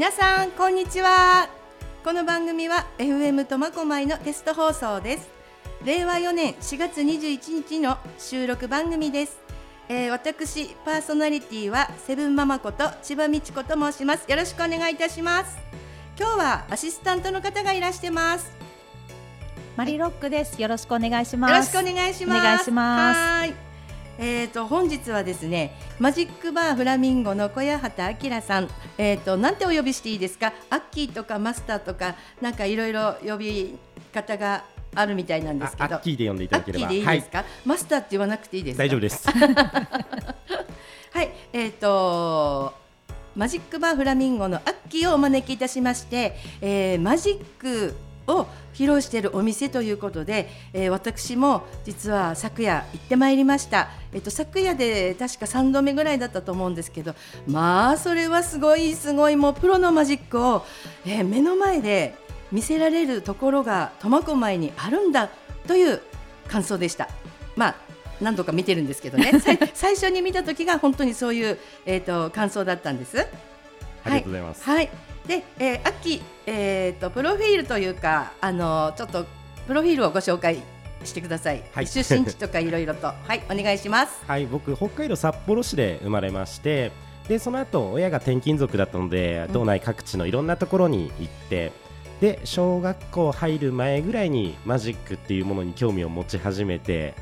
皆さんこんにちは。この番組は FM 苫小牧のテスト放送です。令和4年4月21日の収録番組です、えー、私パーソナリティはセブンママこと千葉美智子と申します。よろしくお願いいたします。今日はアシスタントの方がいらしてます。マリロックです。よろしくお願いします。よろしくお願いします。お願いしますえーと、本日はですねマジックバーフラミンゴの小谷畑明さん、えーと、なんてお呼びしていいですか？アッキーとかマスターとかなんかいろいろ呼び方があるみたいなんですけど。アッキーで呼んでいただければ。アッキーでいいですか、はい、マスターって言わなくていいです大丈夫です。はいえっ、ー、とマジックバーフラミンゴのアッキーをお招きいたしまして、えー、マジックを披露しているお店ということで、えー、私も実は昨夜行ってまいりました、えっと、昨夜で確か3度目ぐらいだったと思うんですけどまあそれはすごいすごいもうプロのマジックを、えー、目の前で見せられるところが苫小牧にあるんだという感想でした。まあ何度か見てるんですけどね 最初に見た時が本当にそういう、えーと、感想だったんです。ありがとうございます。はい、はいで、えー、秋、えーと、プロフィールというかあのちょっとプロフィールをご紹介してください、はい、出身地とかいろいろと。はいお願いします。はい僕北海道札幌市で生まれましてでその後親が転勤族だったので、道内各地のいろんなところに行って、で小学校入る前ぐらいにマジックっていうものに興味を持ち始めて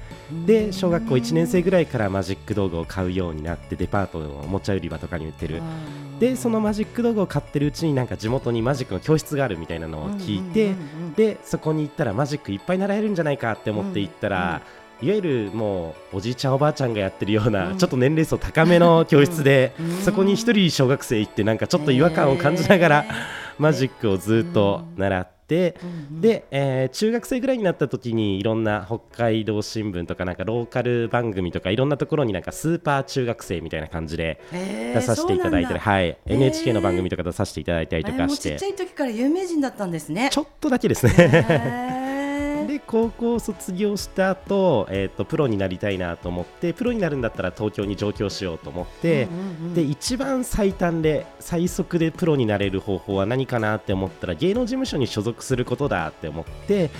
で小学校1年生ぐらいからマジック道具を買うようになってデパートのおもちゃ売り場とかに売ってる。でそのマジック道具を買ってるうちになんか地元にマジックの教室があるみたいなのを聞いてでそこに行ったらマジックいっぱい習えるんじゃないかって思って行ったら、いわゆるもうおじいちゃんおばあちゃんがやってるような、ちょっと年齢層高めの教室で、そこに1人小学生行ってなんかちょっと違和感を感じながら、マジックをずっと習って。で、えー、中学生ぐらいになった時にいろんな北海道新聞とかなんかローカル番組とかいろんなところになんかスーパー中学生みたいな感じで出させていただいたり、はい、NHK の番組とか出させていただいたりとかして、ちっちゃい時から有名人だったんですね。ちょっとだけですね。で高校卒業した後、えーとプロになりたいなと思ってプロになるんだったら東京に上京しようと思って、うんうんうん、で一番最短で最速でプロになれる方法は何かなって思ったら芸能事務所に所属することだって思って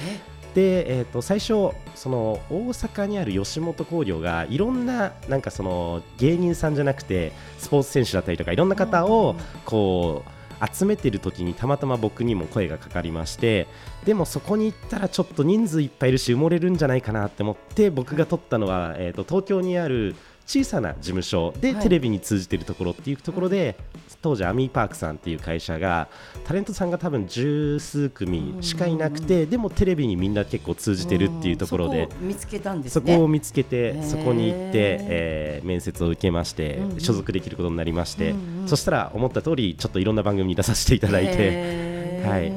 で、えー、と最初その大阪にある吉本興業がいろんななんかその芸人さんじゃなくてスポーツ選手だったりとかいろんな方をこう、集めてる時にたまたま僕にも声がかかりましてでもそこに行ったらちょっと人数いっぱいいるし埋もれるんじゃないかなって思って僕が撮ったのは、えーと、東京にある小さな事務所でテレビに通じているところっていうところで、当時アミーパークさんっていう会社がタレントさんが多分十数組しかいなくて、でもテレビにみんな結構通じてるっていうところで、見つけたんです、そこを見つけてそこに行って、えー、面接を受けまして、所属できることになりまして、そしたら思った通りちょっといろんな番組に出させていただいて、はい、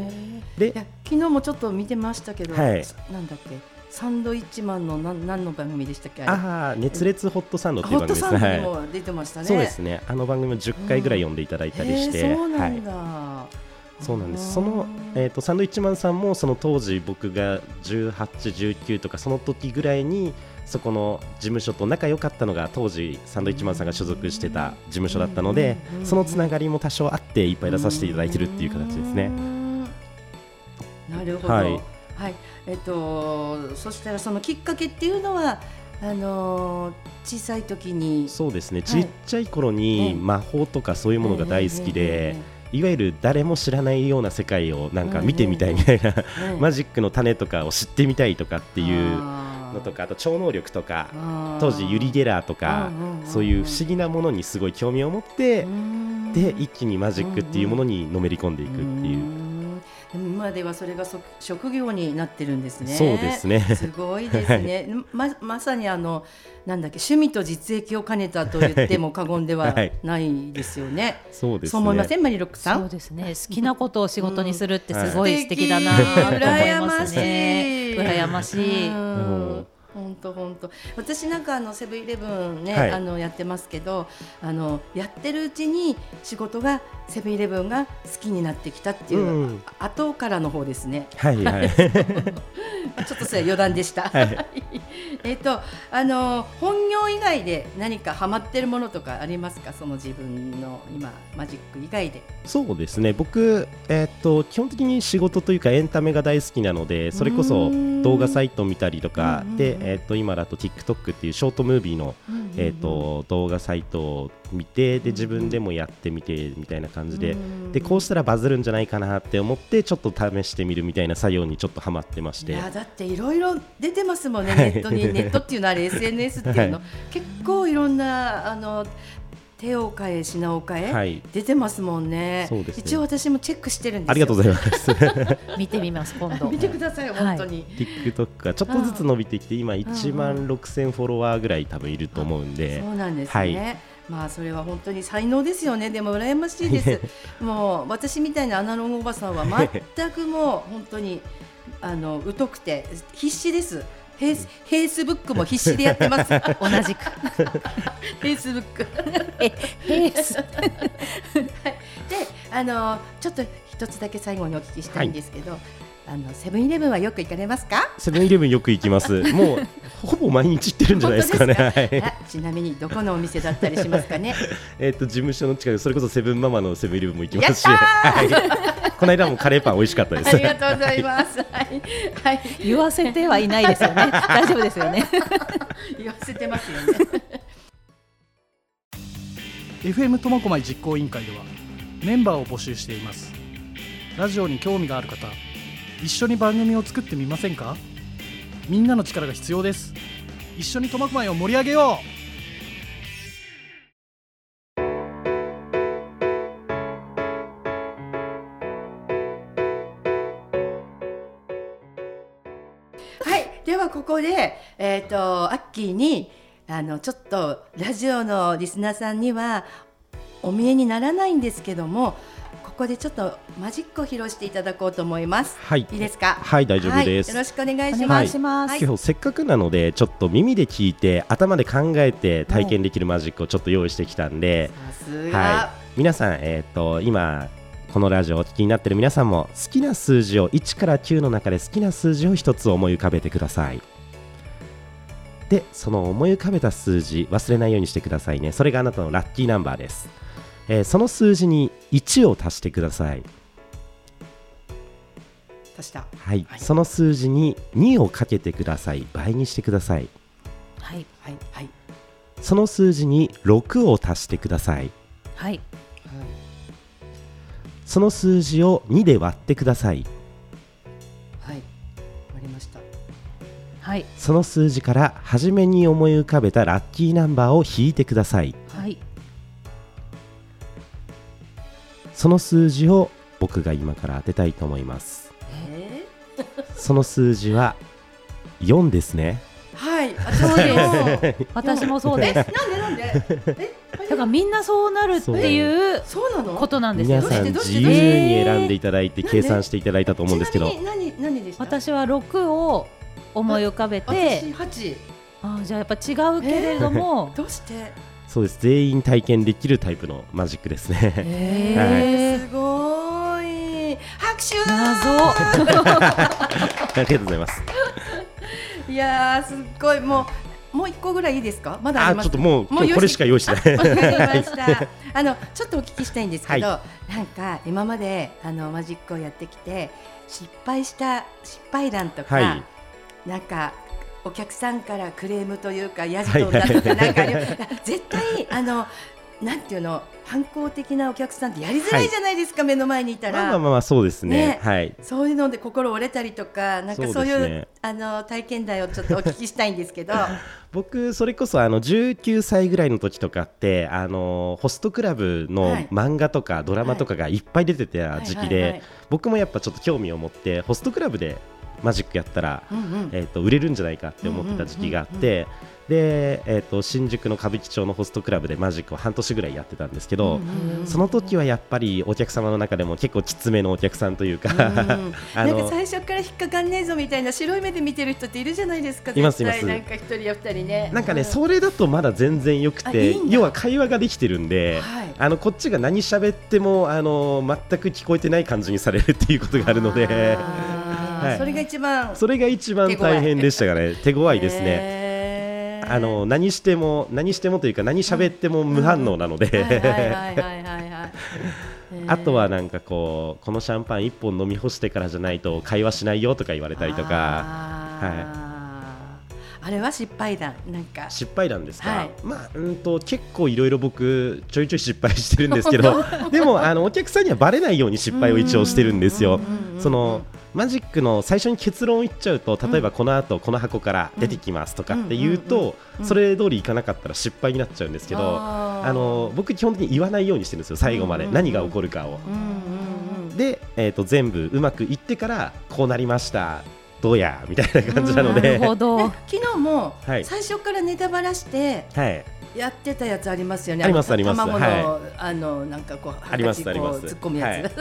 で昨日もちょっと見てましたけど、はい、なんだっけ？サンドイッチマンの何何の番組でしたっけ？ああ熱烈ホットサンドっていう番組ですね。も出てましたね。そうですね。あの番組も10回ぐらい読んでいただいたりして、うん、そうなんだ。はい。そうなんです。その、えーと、サンドイッチマンさんもその当時僕が18、19とかその時ぐらいにそこの事務所と仲良かったのが当時サンドイッチマンさんが所属してた事務所だったのでそのつながりも多少あっていっぱい出させていただいてるっていう形ですね。なるほど、はい。はいえっと、そしたらそのきっかけっていうのはあの小さい時に。そうですね、はい、ちっちゃい頃に魔法とかそういうものが大好きで、いわゆる誰も知らないような世界をなんか見てみたいみたいな、マジックの種とかを知ってみたいとかっていうのとかあと超能力とか当時ユリ・ゲラーとかそういう不思議なものにすごい興味を持ってで一気にマジックっていうものにのめり込んでいくっていう。今ではそれが職業になってるんですね。そうですね。すごいですね。ままさにあのなんだっけ趣味と実益を兼ねたと言っても過言ではないですよね。はい、そうです、ね、そう思いません？マリロックさん？そうですね。好きなことを仕事にするってすごい素敵だなと思いますね。羨ましい。羨ましい。本当本当。私なんかあのセブンイレブンね、はい、あのやってますけどあのやってるうちに仕事がセブンイレブンが好きになってきたっていう、うん、後からの方ですね。はいはい、ちょっとそれ余談でした。はい、えっとあの本業以外で何かハマってるものとかありますか？その自分の今マジック以外で。そうですね。僕、えー、っと基本的に仕事というかエンタメが大好きなのでそれこそ動画サイト見たりとかで、えー、っと今だと TikTok っていうショートムービーの、えー、っと動画サイトを見てで自分でもやってみてみたいな感じで。でこうしたらバズるんじゃないかなって思ってちょっと試してみるみたいな作業にちょっとハマってまして。いやだっていろいろ出てますもんねネットに。ネットっていうのはあれ SNS っていうの、はい、結構いろんなあの手を変え品を変え、はい、出てますもんね、ね、一応私もチェックしてるんですありがとうございます。見てみます今度。見てください本当に、TikTok がちょっとずつ伸びてきて今1万6000フォロワーぐらい多分いると思うんで。そうなんですね、はい。まあそれは本当に才能ですよね。でも羨ましいです。もう私みたいなアナログおばさんは全くもう本当にあの疎くて必死ですフェイスフェイスブックも必死でやってます。同じく。フェイスブック。え、フェイス。で、あのちょっと一つだけ最後にお聞きしたいんですけど。はいあのセブンイレブンはよく行かれますか？セブンイレブンよく行きます。もうほぼ毎日行ってるんじゃないですかね。かちなみにどこのお店だったりしますかね？えっと事務所の近くそれこそセブンママのセブンイレブンも行きますし、はい、この間もカレーパン美味しかったです。ありがとうございます。はい、はい、言わせてはいないですよね。大丈夫ですよね。言わせてますよね。FM 苫小牧実行委員会ではメンバーを募集しています。ラジオに興味がある方。一緒に番組を作ってみませんか？みんなの力が必要です。一緒に苫小牧を盛り上げよう。はいではここで、えーと、アッキーにあのちょっとラジオのリスナーさんにはお見えにならないんですけどもここでちょっとマジックを披露していただこうと思います。はい。いいですか？はい、大丈夫です、はい、よろしくお願いします。はい、今日せっかくなので、ちょっと耳で聞いて、頭で考えて体験できるマジックをちょっと用意してきたんで。はい。皆さん、えっ、ー、と、今。このラジオをお聞きになっている皆さんも好きな数字を1から9の中で好きな数字を1つ思い浮かべてくださいでその思い浮かべた数字忘れないようにしてくださいねそれがあなたのラッキーナンバーです、えー、その数字に1を足してください。足した、はい、はい、その数字に2をかけてください。倍にしてください。はい。はい。はい。その数字に6を足してください。はい、はい、その数字を2で割ってください。はい。割りました。はい。その数字から初めに思い浮かべたラッキーナンバーを引いてくださいその数字を僕が今から当てたいと思いますその数字は4ですね。はい、そうです。私もそうです。なんでなんで？え、だからみんなそうなるっていうそうなの？ことなんですよ。皆さん自由に選んでいただいて計算していただいたと思うんですけど。何何でした？私は6を思い浮かべて。私8。あじゃあやっぱ違うけれども。どうして？そうです。全員体験できるタイプのマジックですね。えー、すごい。拍手謎。ありがとうございます。いやすっごい。もうもう一個ぐらいいいですか？まだあります？ちょっともうもうこれしか用意してない。あのちょっとお聞きしたいんですけど、はい、なんか今まであのマジックをやってきて失敗した失敗談とか、はい、なんかお客さんからクレームというかやじとだとかなんか絶対あのなんていうの反抗的なお客さんってやりづらいじゃないですか、はい、目の前にいたら。まあまあまあそうですね。ねはい。そういうので心折れたりとか、なんかそういう、ね、あの体験談をちょっとお聞きしたいんですけど。僕それこそあの19歳ぐらいの時とかってあのホストクラブの漫画とかドラマとかがいっぱい出てた時期で、僕もやっぱちょっと興味を持ってホストクラブでマジックやったら、うんうん、えーと、売れるんじゃないかって思ってた時期があって。で、えーと、新宿の歌舞伎町のホストクラブでマジックを半年ぐらいやってたんですけど、その時はやっぱりお客様の中でも結構きつめのお客さんというか なんか最初から引っかかんねえぞみたいな白い目で見てる人っているじゃないですかいますいます。なんか一人や二人ね。なんかね、それだとまだ全然よくて要は会話ができてるんで、はい、あのこっちが何喋ってもあの全く聞こえてない感じにされるっていうことがあるので。はい、それが一番それが一番大変でしたかね。手強い。ですね。あの何しても何してもというか何喋っても無反応なので。あとはなんかこうこのシャンパン1本飲み干してからじゃないと会話しないよとか言われたりとか。はい。あれは失敗談。なんか。失敗談ですか、はい、まあうんと結構いろいろ僕ちょいちょい失敗してるんですけど。でもあのお客さんにはばれないように失敗を一応してるんですよ。そのマジックの最初に結論を言っちゃうと例えばこの後この箱から出てきますとかって言うとそれ通りいかなかったら失敗になっちゃうんですけどあの僕基本的に言わないようにしてるんですよ最後まで。何が起こるかを。で、えー、と全部うまくいってからこうなりました。どうや？みたいな感じなので、昨日も最初からネタバラして、はいやってたやつありますよね。ありますあります。卵の、はい、あのなんかこうありますあります。突っ込むやつ。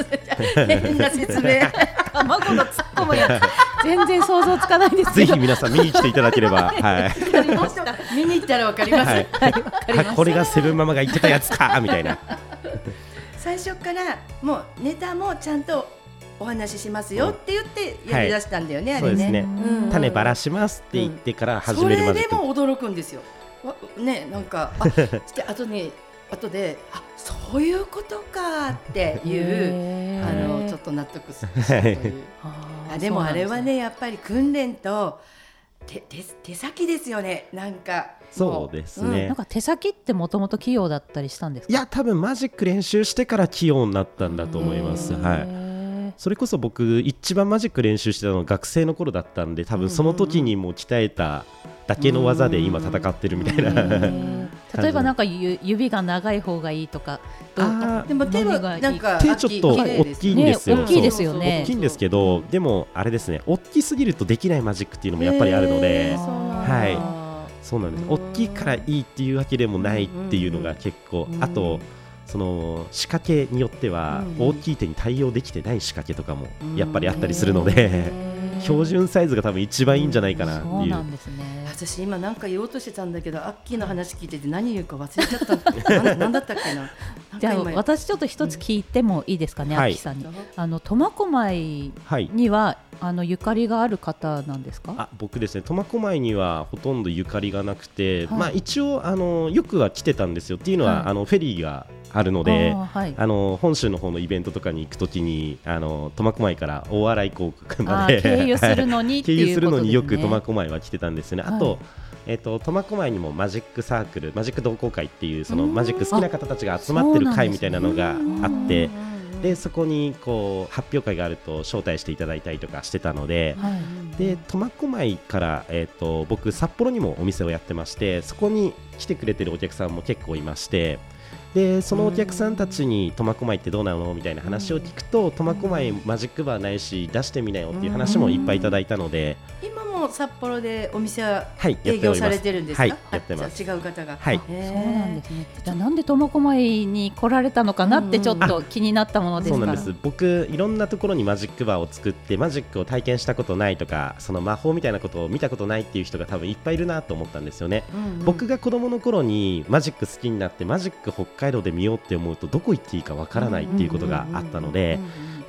はい、変な説明。卵の突っ込むやつ。全然想像つかないですぜひ皆さん見に来ていただければ、はい。見に行ったらわかります。はい、これがセブンママが言ってたやつか みたいな。最初からもうネタもちゃんとお話ししますよって言ってやり出したんだよね、はい、あれね。ね種ばらしますって言ってから始めるまで、うん、それでも驚くんですよ。ねなんかあ して後に後であそういうことかっていう あのちょっと納得するという。あでもあれはねやっぱり訓練と手手手先ですよね。なんかそうですね、うん、なんか手先ってもともと器用だったりしたんですか？いや多分マジック練習してから器用になったんだと思います。はいそれこそ僕一番マジック練習してたの学生の頃だったんで多分その時にも鍛えただけの技で今戦ってるみたいな 例えばなんか指が長い方がいいとかでも手はなんか手ちょっと大きいんですよ、大きいですよね。大きいんですけどでもあれですね大きすぎるとできないマジックっていうのもやっぱりあるのではい。そうなんです。大きいからいいっていうわけでもないっていうのが結構あとその仕掛けによっては大きい手に対応できてない仕掛けとかもやっぱりあったりするので、標準サイズが多分一番いいんじゃないかなっていう。私今なんか言おうとしてたんだけどアッキーの話聞いてて何言うか忘れちゃった。何だったっけな？じゃあ私ちょっと一つ聞いてもいいですかね、うん、アッキーさんに。あの苫小牧には、あのゆかりがある方なんですか？あ僕ですね苫小牧にはほとんどゆかりがなくて、はい、まあ、一応あのよくは来てたんですよっていうのは、はい、あのフェリーがあるのであ、はい、あの本州の方のイベントとかに行くときにあの苫小牧から大洗港まで経由するのに 経由するのによく苫小牧は来てたんですよね。あとえーと、苫小牧にもマジックサークルマジック同好会っていうそのマジック好きな方たちが集まってる会みたいなのがあってでそこにこう発表会があると招待していただいたりとかしてたので、はい、で苫小牧から、えーと、僕札幌にもお店をやってましてそこに来てくれてるお客さんも結構いましてでそのお客さんたちに苫小牧ってどうなのみたいな話を聞くと苫小牧マジックバーないし出してみなよっていう話もいっぱいいただいたので今も札幌でお店は営業されてるんですか、はい、やってます。違う方が。はい。そうなんですね。じゃあなんで苫小牧に来られたのかなってちょっと気になったものですそうなんです。僕いろんなところにマジックバーを作ってマジックを体験したことないとかその魔法みたいなことを見たことないっていう人が多分いっぱいいるなと思ったんですよね、うんうん、僕が子供の頃にマジック好きになってマジック北海道で見ようって思うとどこ行っていいかわからないっていうことがあったので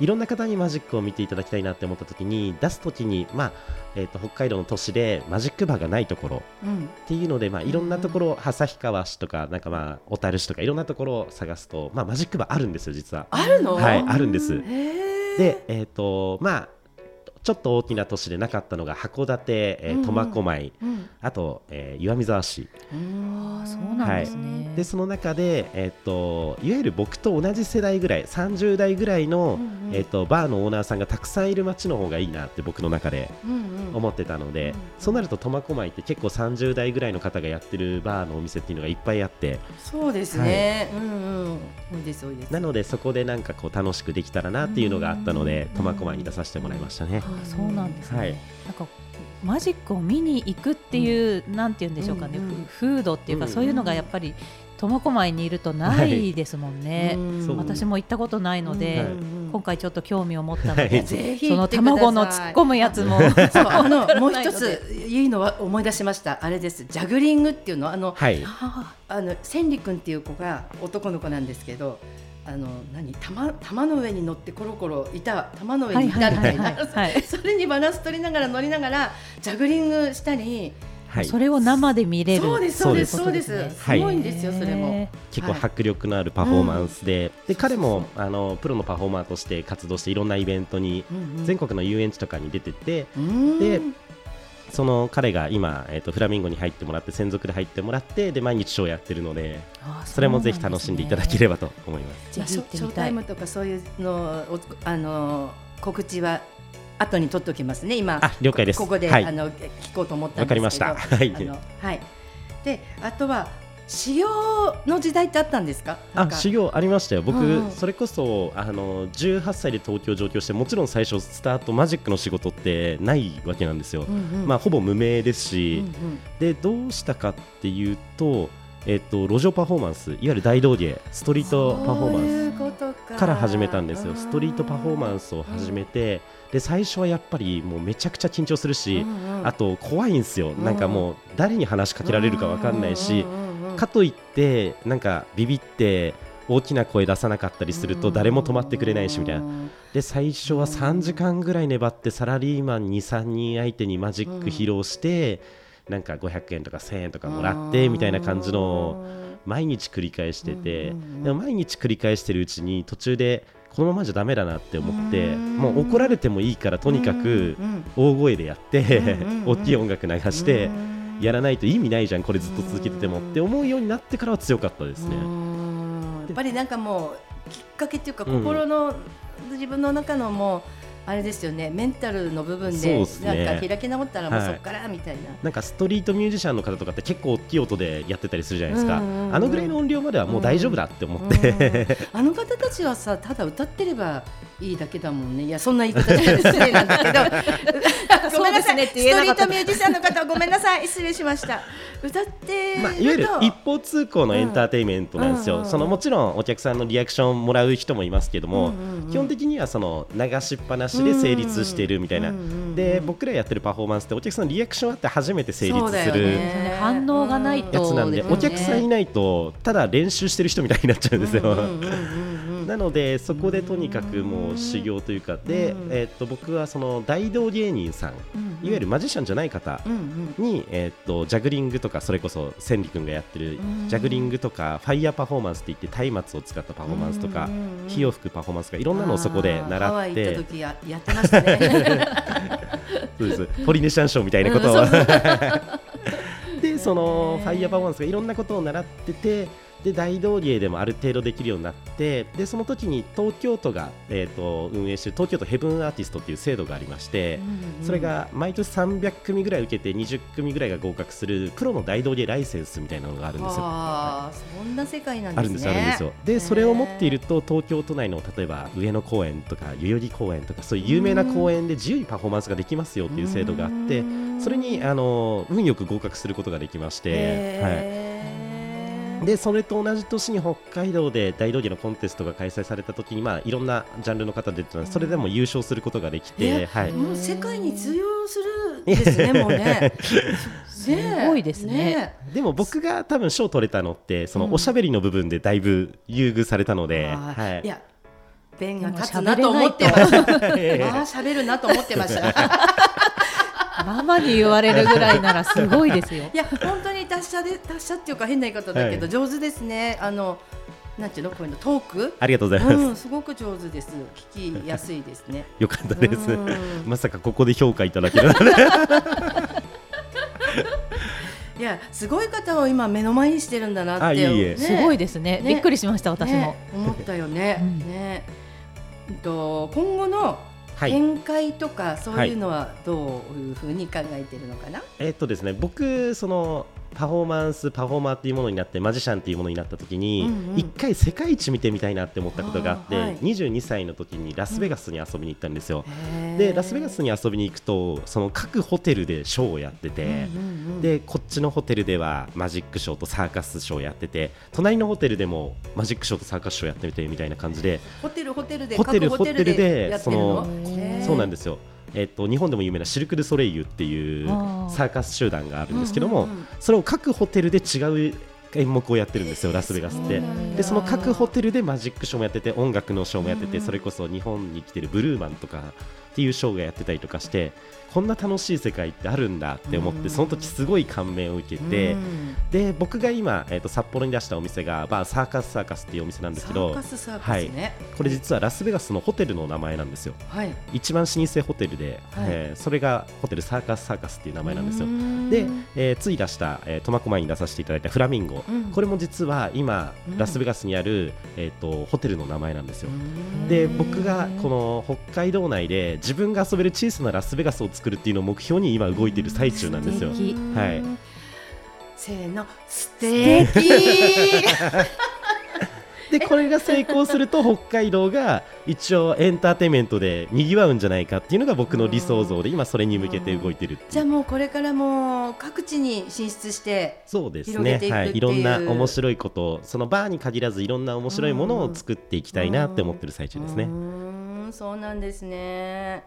いろんな方にマジックを見ていただきたいなって思った時に出す時にまあえーと、北海道の都市でマジックバーがないところっていうので、まあ、いろんなところ、旭川市とかなんかまあ小樽市とかいろんなところを探すと、まあ、マジックバーあるんですよ実は。あるの？はいあるんです。で、えーとまあちょっと大きな都市でなかったのが函館、えー、苫小牧、うん。うん、あと、えー、岩見沢市。あそうなんですね、はい、でその中で、えーと、いわゆる僕と同じ世代ぐらい30代ぐらいの、うんうん、えーと、バーのオーナーさんがたくさんいる街の方がいいなって僕の中で思ってたので、うんうん、そうなると苫小牧って結構30代ぐらいの方がやってるバーのお店っていうのがいっぱいあってそうですね、はい、うんうん。多いです多いです。なのでそこでなんかこう楽しくできたらなっていうのがあったので苫小牧に出させてもらいましたね。そうなんですね、はい、なんかマジックを見に行くっていう、うん、なんて言うんでしょうかね、うんうん、風土っていうか、うん、そういうのがやっぱり苫小牧にいるとないですもんね、はい、私も行ったことないので、今回ちょっと興味を持ったので、はい、その卵の突っ込むやつもあの もう一ついいのは思い出しました。あれです。ジャグリングっていうのあの、はい、あの千里君っていう子が男の子なんですけどあの何玉玉の上に乗ってコロコロいた玉の上にいたみたい。な それにバランス取りながら乗りながらジャグリングしたり。はい、それを生で見れる。そうですそうですそうです、す。ごいんですよ、それも。結構迫力のあるパフォーマンスで、で彼もあのプロのパフォーマーとして活動していろんなイベントに、全国の遊園地とかに出てて、でその彼が今、えーと、フラミンゴに入ってもらって専属で入ってもらってで毎日ショーやってるのでそれもぜひ楽しんでいただければと思います。じゃあショータイムとかそういうのあの告知は後に取っておきますね。今了解です。ここで、はい、あの聞こうと思ったんですけど。わかりました。はい。はい。であとは修行の時代ってあったんですか。あ修行ありましたよ。僕、うんうん、それこそあの18歳で東京上京してもちろん最初スタートマジックの仕事ってないわけなんですよ、うんうん、まあ、ほぼ無名ですし、うんうん、でどうしたかっていうとえっと、路上パフォーマンスいわゆる大道芸ストリートパフォーマンスから始めたんですよ。ストリートパフォーマンスを始めて、で最初はやっぱりもうめちゃくちゃ緊張するし、うんうん、あと怖いんですよ、なんかもう誰に話しかけられるか分かんないし、かといってなんかビビって大きな声出さなかったりすると誰も止まってくれないしみたいな。で最初は3時間ぐらい粘ってサラリーマン23人相手にマジック披露して、なんか500円とか1000円とかもらってみたいな感じの毎日繰り返してて、でも毎日繰り返してるうちに途中でこのままじゃだめだなって思ってもう怒られてもいいからとにかく大声でやって 大きい音楽流してやらないと意味ないじゃんこれずっと続けててもって思うようになってからは強かったですね。やっぱりなんかもうきっかけっていうか心の、自分の中のもうあれですよねメンタルの部分でなんか開き直ったらもうそこからみたいな、はい、なんかストリートミュージシャンの方とかって結構大きい音でやってたりするじゃないですか、あのぐらいの音量まではもう大丈夫だって思って、あの方たちはさただ歌ってればいいだけだもんね。いやそんな言い方じゃ失礼なんだけど。ごめんなさい、ね、ストリートミュージシャンの方ごめんなさい。失礼しました。歌ってまあ、いわゆる一方通行のエンターテインメントなんですよ、そのもちろんお客さんのリアクションもらう人もいますけども、基本的にはその流しっぱなししで成立しているみたいな、で僕らやってるパフォーマンスってお客さんのリアクションあって初めて成立する、ね、反応がないとやつなんで、お客さんいないとただ練習してる人みたいになっちゃうんですよ。なのでそこでとにかくもう修行というかで、えー、っと僕はその大道芸人さん、いわゆるマジシャンじゃない方に、えー、っとジャグリングとかそれこそ千里君がやってるジャグリングとかファイヤーパフォーマンスって言って松明を使ったパフォーマンスとか火を吹くパフォーマンスとかいろんなのをそこで習って。やってましたね。そうです。ポリネシャンショーみたいなことを。でそのファイヤーパフォーマンスがいろんなことを習っててで大道芸でもある程度できるようになってでその時に東京都が、えーと、運営している東京都ヘブンアーティストっていう制度がありまして、うんうん、それが毎年300組ぐらい受けて20組ぐらいが合格するプロの大道芸ライセンスみたいなのがあるんですよ。はい、そんな世界なんですね。あるんですあるんですよ。でそれを持っていると東京都内の例えば上野公園とか代々木公園とかそういう有名な公園で自由にパフォーマンスができますよっていう制度があってそれにあの運よく合格することができまして。はい でそれと同じ年に北海道で大道芸のコンテストが開催された時にまあいろんなジャンルの方出てたそれでも優勝することができて、はい、もう世界に通用するですねもうね。すごいですね、ね、でも僕が多分賞取れたのってそのおしゃべりの部分でだいぶ優遇されたので、うん、はい、いや弁が立つなと思ってました。ああ喋るなと思ってました。ママに言われるぐらいならすごいですよ。いや本当に達者で達者っていうか変な言い方だけど、はい、上手ですね。あのなんていうのこういうのトーク？ありがとうございます、うん、すごく上手です。聞きやすいですね。よかったです。まさかここで評価いただける いやすごい方を今目の前にしてるんだなって。いい、ね、すごいですね、ね、びっくりしました私も、ね、思ったよね、うん、ね。と今後の展開とかそういうのはどういうふうに考えてるのかな、はい、えー、っとですね僕そのパフォーマンスパフォーマーっていうものになってマジシャンっていうものになった時に一、うんうん、回世界一見てみたいなって思ったことがあって、はい、22歳の時にラスベガスに遊びに行ったんですよ、うん、でラスベガスに遊びに行くとその各ホテルでショーをやってて、うんうんうん、でこっちのホテルではマジックショーとサーカスショーやってて隣のホテルでもマジックショーとサーカスショーやってみてみたいな感じでホテルホテルでホテルホテルでそのそうなんですよえっと、日本でも有名なシルク・ドゥ・ソレイユっていうサーカス集団があるんですけども、それを各ホテルで違う演目をやってるんですよ、ラスベガスって。でその各ホテルでマジックショーもやってて音楽のショーもやってて、それこそ日本に来てるブルーマンとかっていうショーがやってたりとかしてこんな楽しい世界ってあるんだって思ってその時すごい感銘を受けてで僕が今、えー、と札幌に出したお店がバーサーカスサーカスっていうお店なんですけど、はい、これ実はラスベガスのホテルの名前なんですよ、はい、一番老舗ホテルで、はい、えー、それがホテルサーカスサーカスっていう名前なんですよ。で、えー、つい出した苫小牧に出させていただいたフラミンゴ、うん、これも実は今ラスベガスにある、えーと、ホテルの名前なんですよ。で僕がこの北海道内で自分が遊べる小さなラスベガスを作るっていうのを目標に今動いている最中なんですよ。はい。せーの、素敵。でこれが成功すると北海道が一応エンターテインメントでにぎわうんじゃないかっていうのが僕の理想像で今それに向けて動いてるじゃあもうこれからも各地に進出してそうですね。はい、いろんな面白いことそのバーに限らずいろんな面白いものを作っていきたいなって思ってる最中ですねうんそうなんですね。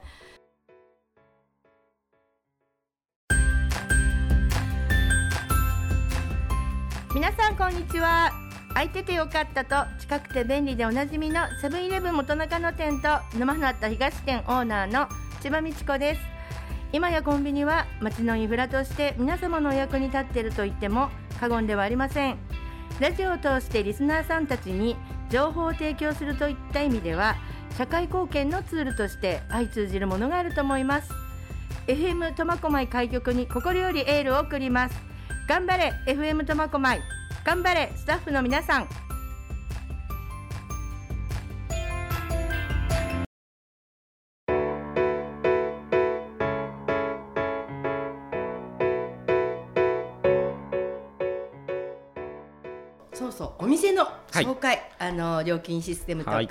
皆さんこんにちは。空いててよかったと近くて便利でおなじみのセブンイレブン元中野店と沼船った東店オーナーの千葉美智子です。今やコンビニは街のインフラとして皆様のお役に立っていると言っても過言ではありません。ラジオを通してリスナーさんたちに情報を提供するといった意味では社会貢献のツールとして相通じるものがあると思います。FM 苫小牧開局に心よりエールを送ります。頑張れ FM 苫小牧。頑張れスタッフの皆さん。そうそうお店の紹介、はい、あの料金システムとか、はい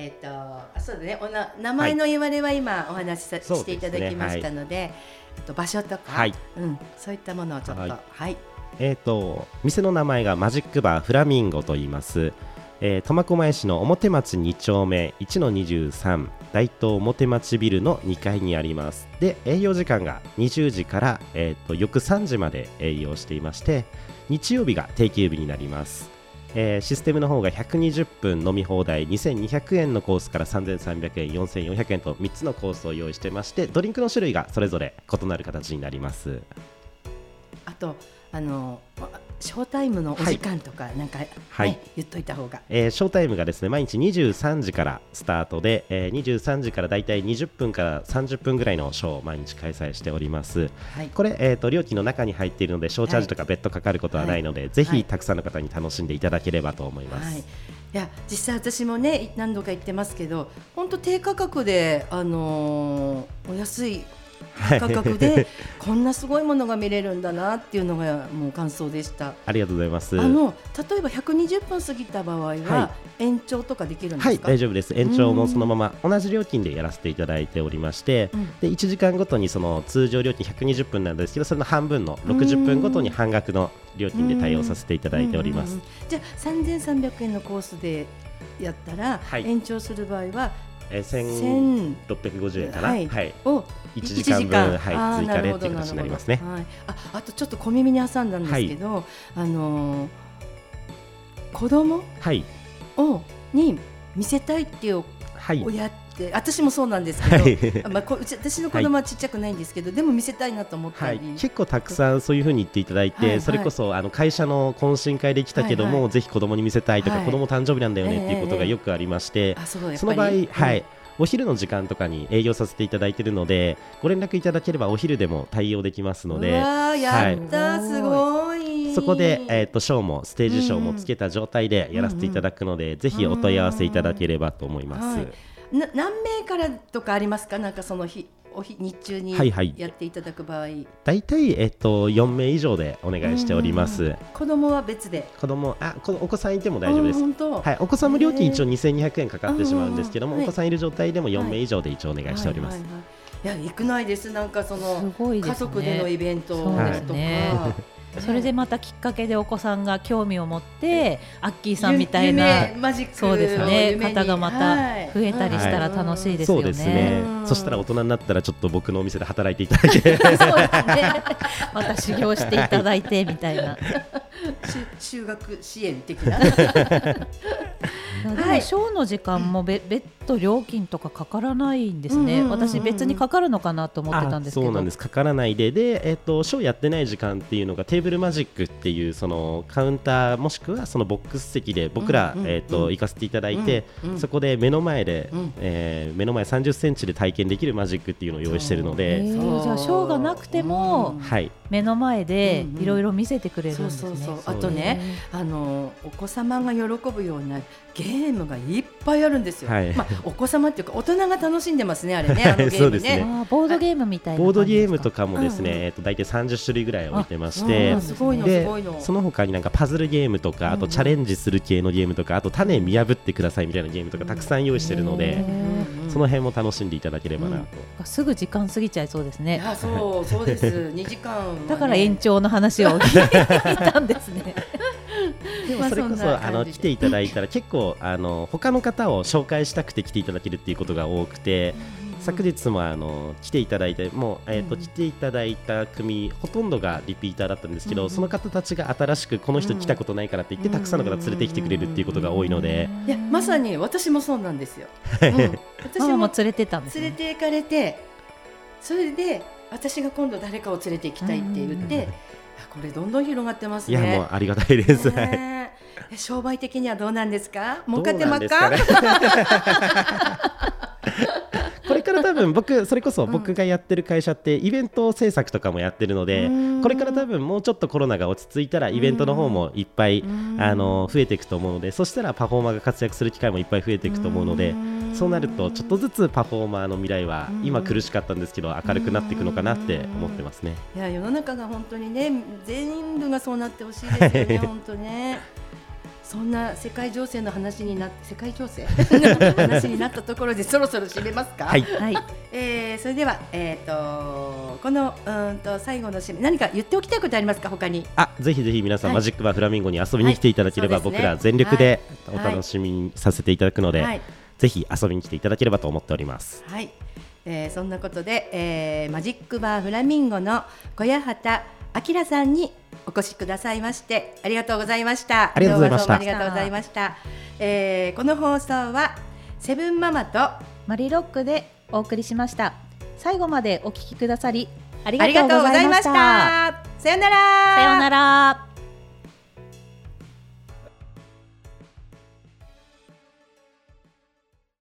えっ、ー、とあそうだね。おな名前の言われは今お話しさ、はい、していただきましたので、ね。はい、と場所とか、はい、うん、そういったものをちょっとはい、えっ、ー、と店の名前がマジックバーフラミンゴと言います。えー、苫小牧市の表町2丁目1の23大東表町ビルの2階にあります。で営業時間が20時から、えーと翌3時まで営業していまして日曜日が定休日になりますえー、システムの方が120分飲み放題2200円のコースから3300円4400円と3つのコースを用意してましてドリンクの種類がそれぞれ異なる形になります。あとあのショータイムのお時間とか、なんか、ね、はい、言っといた方が、えー、ショータイムがですね毎日23時からスタートで、えー、23時からだいたい20分から30分ぐらいのショーを毎日開催しております、はい、これ、えーと、料金の中に入っているのでショーチャージとか別途かかることはないので、はい、ぜひたくさんの方に楽しんでいただければと思います、はい、いや実際私もね何度か言ってますけど本当低価格で、あのー、お安い価格で こんなすごいものが見れるんだなっていうのがもう感想でした。ありがとうございます。あの例えば120分過ぎた場合は延長とかできるんですか、はい、大丈夫です。延長もそのまま同じ料金でやらせていただいておりまして、うん、で1時間ごとにその通常料金120分なんですけどそれの半分の60分ごとに半額の料金で対応させていただいております。じゃあ3300円のコースでやったら、はい、延長する場合はえー、1650円かな、はい、はい、を1時間分はい、追加でっていう形になりますね。はい、ああとちょっと小耳に挟んだんですけど、はい、あのー、子供はい。をに見せたいっていう親って私もそうなんですけど、はい、まあ、こ私の子供はちっちゃくないんですけど、はい、でも見せたいなと思ったり、はい、結構たくさんそういうふうに言っていただいて、はい、それこそあの会社の懇親会で来たけども、はいはい、ぜひ子供に見せたいとか、はい、子供誕生日なんだよねっていうことがよくありまして、えー、その場合、はい、お昼の時間とかに営業させていただいているのでご連絡いただければお昼でも対応できますのでやった、はい、すごい。そこで、えーと、ショーもステージショーもつけた状態でやらせていただくので、うん。うん、ぜひお問い合わせいただければと思います。何名からとかありますか？なんかその日お日日中にやっていただく場合、はいはい、大体、えっと、4名以上でお願いしております。子供は別で。子供あこのお子さんいても大丈夫です。はい、お子さんも料金一応2200円かかってしまうんですけども、お子さんいる状態でも4名以上で一応お願いしております。いや、行くないです。なんかその、家族でのイベントですとか。それでまたきっかけでお子さんが興味を持ってアッキーさんみたいなそうですね方がまた増えたりしたら楽しいですよね。そうですね。そしたら大人になったらちょっと僕のお店で働いていただけ。また修行していただいてみたいな。修学支援的な でもショーの時間もべ別途料金とかかからないんですね、私別にかかるのかなと思ってたんですけど。そうなんです。かからないで。で、えーと、ショーやってない時間っていうのがテーブルマジックっていうそのカウンターもしくはそのボックス席で僕ら、えーと、行かせていただいて、そこで目の前で、えー、目の前30センチで体験できるマジックっていうのを用意してるので、じゃあショーがなくても、はい、目の前でいろいろ見せてくれるんですね。あとねあのお子様が喜ぶようなゲームがいっぱいあるんですよ。はい、まあお子様っていうか大人が楽しんでますねあれね。あのゲームね。ねボードゲームみたいなボードゲームとかもですね、うん、えっと大体30種類ぐらい置いてまして、すごいのすごいの。その他になんかパズルゲームとかあとチャレンジする系のゲームとかあと種見破ってくださいみたいなゲームとかたくさん用意してるので、その辺も楽しんでいただければなと。うん、すぐ時間過ぎちゃいそうですね。あそうそうです。2時間、ね、だから延長の話を 聞いたんですね。でもそれこそあの来ていただいたら結構あの他の方を紹介したくて来ていただけるっていうことが多くて。昨日もあの来ていただいてもう、えーと、来ていただいた組ほとんどがリピーターだったんですけど、その方たちが新しくこの人来たことないからって言って、たくさんの方連れてきてくれるっていうことが多いので。いやまさに私もそうなんですよ、うん、私も連れてたんです、ね、連れて行かれてそれで私が今度誰かを連れて行きたいって言って、これどんどん広がってますね。いやもうありがたいです。ね、商売的にはどうなんですか？儲かってますか？これから多分僕それこそ僕がやってる会社ってイベント制作とかもやってるので、これから多分もうちょっとコロナが落ち着いたらイベントの方もいっぱいあの増えていくと思うのでそしたらパフォーマーが活躍する機会もいっぱい増えていくと思うのでそうなるとちょっとずつパフォーマーの未来は今苦しかったんですけど明るくなっていくのかなって思ってますね。いや世の中が本当にね全部がそうなってほしいですよね本当ね。そんな世界情勢の話になって世界情勢？の 話になったところでそろそろ締めますか？はい。はい、えー、それではえっ、ー、とこのうんと最後の締め何か言っておきたいことありますか？他に。あぜひぜひ皆さん、はい、マジックバーフラミンゴに遊びに来ていただければ、はい。ね、僕ら全力でお楽しみにさせていただくので、はい、ぜひ遊びに来ていただければと思っております。はい。えー、そんなことで、えー、マジックバーフラミンゴの小谷畑明さんにお越しくださいましてありがとうございました。ありがとうございました。ありがとうございました、えー、この放送はセブンママとマリロックでお送りしました。最後までお聞きくださりありがとうございました。さよなら。さよなら